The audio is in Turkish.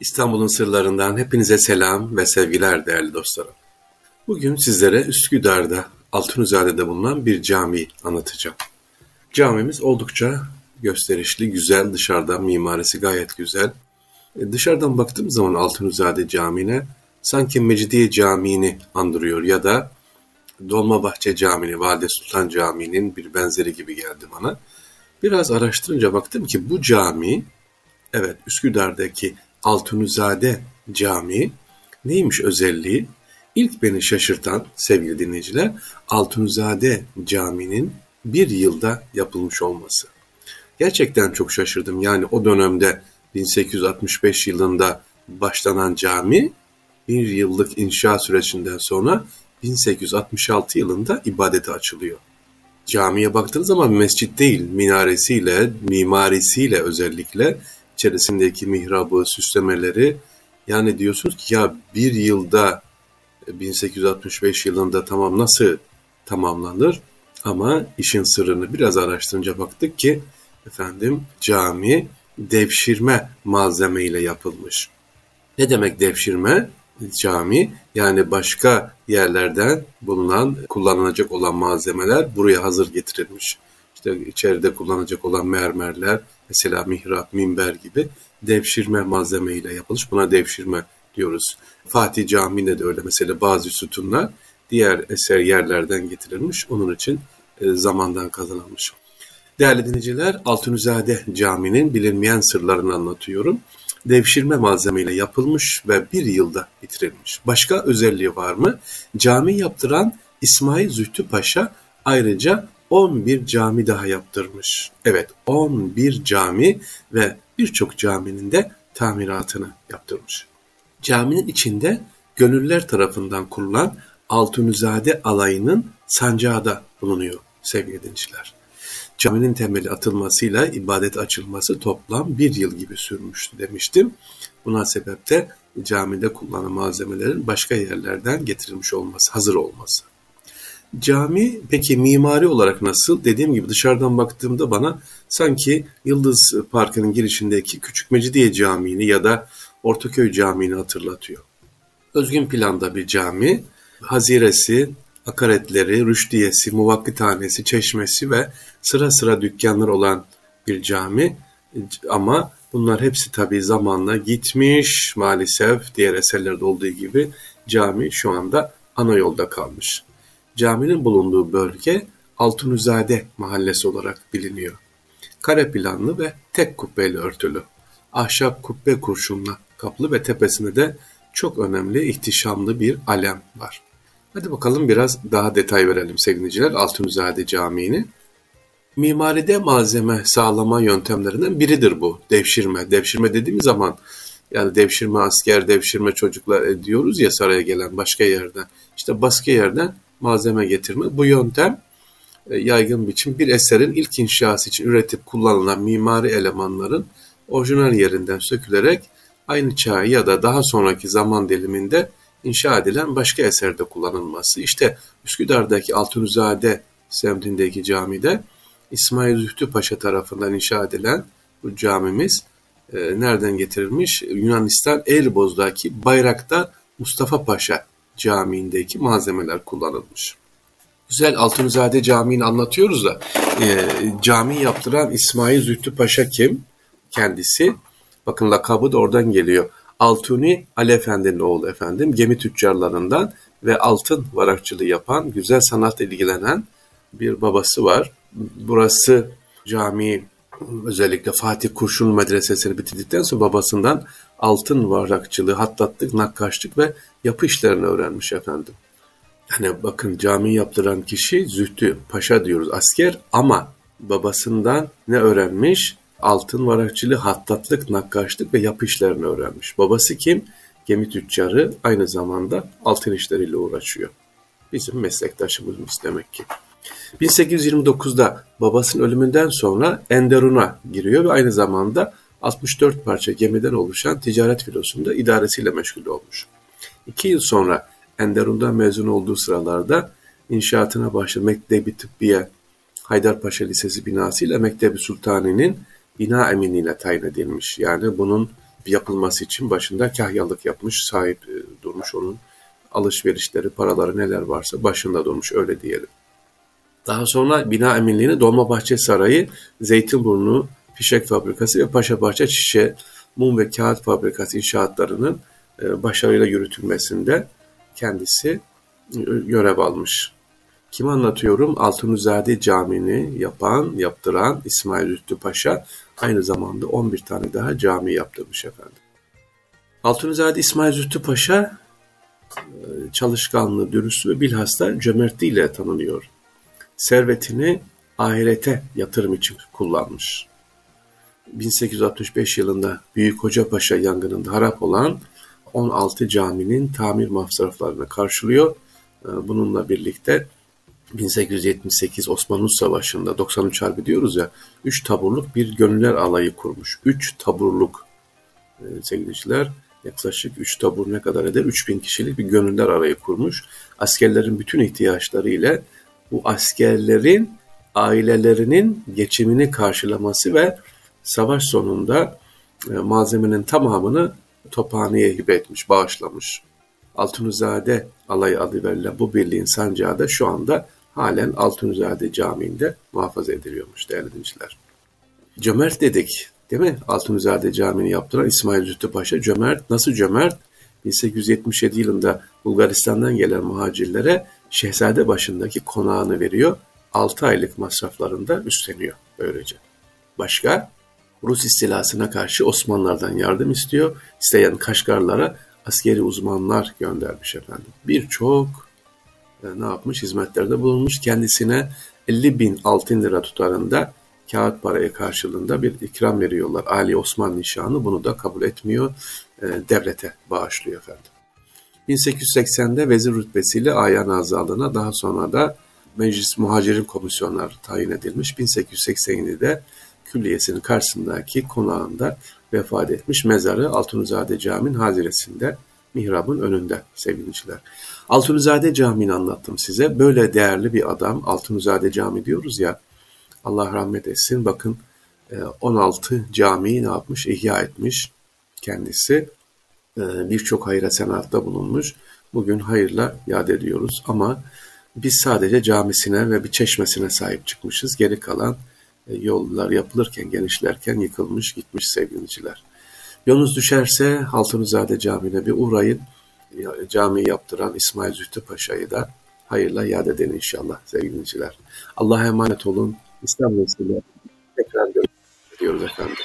İstanbul'un sırlarından hepinize selam ve sevgiler değerli dostlarım. Bugün sizlere Üsküdar'da Altunizade'de bulunan bir cami anlatacağım. Camimiz oldukça gösterişli, güzel, dışarıdan mimarisi gayet güzel. E, dışarıdan baktığım zaman Altunizade Camii'ne sanki Mecidiye Camii'ni andırıyor ya da Dolmabahçe Camii, Valide Sultan Camii'nin bir benzeri gibi geldi bana. Biraz araştırınca baktım ki bu cami, evet Üsküdar'daki Altunizade Camii neymiş özelliği? İlk beni şaşırtan sevgili dinleyiciler Altunizade Camii'nin bir yılda yapılmış olması. Gerçekten çok şaşırdım. Yani o dönemde 1865 yılında başlanan cami bir yıllık inşa sürecinden sonra 1866 yılında ibadete açılıyor. Camiye baktığınız zaman mescit değil, minaresiyle, mimarisiyle özellikle içerisindeki mihrabı, süslemeleri yani diyorsunuz ki ya bir yılda 1865 yılında tamam nasıl tamamlanır? Ama işin sırrını biraz araştırınca baktık ki efendim cami devşirme malzeme ile yapılmış. Ne demek devşirme? Cami yani başka yerlerden bulunan kullanılacak olan malzemeler buraya hazır getirilmiş. İşte içeride kullanacak olan mermerler, mesela mihrap, minber gibi devşirme malzeme ile yapılmış. Buna devşirme diyoruz. Fatih Camii'nde de öyle mesela bazı sütunlar diğer eser yerlerden getirilmiş. Onun için e, zamandan kazanılmış. Değerli dinleyiciler, Altunizade Camii'nin bilinmeyen sırlarını anlatıyorum. Devşirme malzemeyle yapılmış ve bir yılda bitirilmiş. Başka özelliği var mı? Cami yaptıran İsmail Zühtü Paşa ayrıca 11 cami daha yaptırmış. Evet 11 cami ve birçok caminin de tamiratını yaptırmış. Caminin içinde gönüller tarafından kurulan Altunizade alayının sancağı da bulunuyor sevgili dinleyiciler. Caminin temeli atılmasıyla ibadet açılması toplam bir yıl gibi sürmüştü demiştim. Buna sebep de camide kullanılan malzemelerin başka yerlerden getirilmiş olması, hazır olması. Cami peki mimari olarak nasıl? Dediğim gibi dışarıdan baktığımda bana sanki Yıldız Parkı'nın girişindeki Küçük Mecidiye Camii'ni ya da Ortaköy Camii'ni hatırlatıyor. Özgün planda bir cami, haziresi, akaretleri, rüşdiyesi, muvakkithanesi, çeşmesi ve sıra sıra dükkanlar olan bir cami. Ama bunlar hepsi tabii zamanla gitmiş maalesef diğer eserlerde olduğu gibi cami şu anda ana yolda kalmış. Caminin bulunduğu bölge Altunizade mahallesi olarak biliniyor. Kare planlı ve tek kubbeyle örtülü. Ahşap kubbe kurşunla kaplı ve tepesinde de çok önemli ihtişamlı bir alem var. Hadi bakalım biraz daha detay verelim sevgiliciler Altunizade Camii'ni. Mimaride malzeme sağlama yöntemlerinden biridir bu devşirme. Devşirme dediğimiz zaman yani devşirme asker, devşirme çocuklar diyoruz ya saraya gelen başka yerden. İşte başka yerden malzeme getirme. Bu yöntem e, yaygın biçim bir eserin ilk inşası için üretip kullanılan mimari elemanların orijinal yerinden sökülerek aynı çağ ya da daha sonraki zaman diliminde inşa edilen başka eserde kullanılması. İşte Üsküdar'daki Altunizade semtindeki camide İsmail Zühtü Paşa tarafından inşa edilen bu camimiz e, nereden getirilmiş? Yunanistan Elboz'daki Bayraktar Mustafa Paşa Camii'ndeki malzemeler kullanılmış. Güzel Altunizade Camii'ni anlatıyoruz da e, cami yaptıran İsmail Zühtü Paşa kim? Kendisi. Bakın lakabı da oradan geliyor. Altuni Ali Efendi'nin oğlu efendim. Gemi tüccarlarından ve altın varakçılığı yapan, güzel sanatla ilgilenen bir babası var. Burası cami özellikle Fatih Kurşun Medresesi'ni bitirdikten sonra babasından altın varakçılığı, hattatlık, nakkaşlık ve yapı işlerini öğrenmiş efendim. Yani bakın cami yaptıran kişi Zühtü Paşa diyoruz asker ama babasından ne öğrenmiş? Altın varakçılığı, hattatlık, nakkaşlık ve yapı işlerini öğrenmiş. Babası kim? Gemi tüccarı aynı zamanda altın işleriyle uğraşıyor. Bizim meslektaşımız demek ki. 1829'da babasının ölümünden sonra Enderun'a giriyor ve aynı zamanda 64 parça gemiden oluşan ticaret filosunda idaresiyle meşgul olmuş. İki yıl sonra Enderun'dan mezun olduğu sıralarda inşaatına başladı Mektebi Tıbbiye Haydarpaşa Lisesi binası ile Mektebi Sultani'nin bina eminiyle tayin edilmiş. Yani bunun yapılması için başında kahyalık yapmış, sahip e, durmuş onun alışverişleri, paraları neler varsa başında durmuş öyle diyelim. Daha sonra bina eminliğini Dolmabahçe Sarayı, Zeytinburnu Fişek Fabrikası ve Paşabahçe Çişe, Mum ve Kağıt Fabrikası inşaatlarının e, başarıyla yürütülmesinde kendisi e, görev almış. Kim anlatıyorum? Altunizade Camii'ni yapan, yaptıran İsmail Zühtü Paşa aynı zamanda 11 tane daha cami yaptırmış efendim. Altunizade İsmail Zühtü Paşa e, çalışkanlığı, dürüstlüğü ve bilhassa cömertliğiyle tanınıyor. Servetini ahirete yatırım için kullanmış. 1865 yılında Büyük Hocapaşa yangınında harap olan 16 caminin tamir masraflarını karşılıyor. E, bununla birlikte 1878 Osmanlı Savaşı'nda 93 Harbi diyoruz ya 3 taburluk bir gönüller alayı kurmuş. 3 taburluk e, sevgiliciler yaklaşık 3 tabur ne kadar eder? 3000 kişilik bir gönüller alayı kurmuş. Askerlerin bütün ihtiyaçları ile bu askerlerin ailelerinin geçimini karşılaması ve savaş sonunda e, malzemenin tamamını Tophane'ye hibe etmiş, bağışlamış. Altunuzade alayı adı verilen bu birliğin sancağı da şu anda halen Altunizade Camii'nde muhafaza ediliyormuş değerli dinleyiciler. Cömert dedik değil mi? Altunizade Camii'ni yaptıran İsmail Zühtü Paşa cömert. Nasıl cömert? 1877 yılında Bulgaristan'dan gelen muhacirlere Şehzade başındaki konağını veriyor. 6 aylık masraflarını da üstleniyor böylece. Başka? Rus istilasına karşı Osmanlılardan yardım istiyor. İsteyen Kaşgarlara askeri uzmanlar göndermiş efendim. Birçok e, ne yapmış? Hizmetlerde bulunmuş. Kendisine 50 bin altın lira tutarında kağıt paraya karşılığında bir ikram veriyorlar. Ali Osman nişanı bunu da kabul etmiyor. E, devlete bağışlıyor efendim. 1880'de vezir rütbesiyle ayan azalığına daha sonra da Meclis Muhacirin Komisyonları tayin edilmiş. 1887'de külliyesinin karşısındaki konağında vefat etmiş. Mezarı Altunizade Camii'nin haziresinde mihrabın önünde sevgiliciler. Altunizade Camii'ni anlattım size. Böyle değerli bir adam Altunizade Camii diyoruz ya. Allah rahmet etsin. Bakın 16 e, camiyi ne yapmış? İhya etmiş kendisi. E, birçok hayra senatta bulunmuş. Bugün hayırla yad ediyoruz ama biz sadece camisine ve bir çeşmesine sahip çıkmışız. Geri kalan yollar yapılırken, genişlerken yıkılmış gitmiş sevgiliciler. Yolunuz düşerse Altınızade Camii'ne bir uğrayın. Cami yaptıran İsmail Zühtü Paşa'yı da hayırla yad edin inşallah sevgiliciler. Allah'a emanet olun. Vesile tekrar görüşürüz efendim.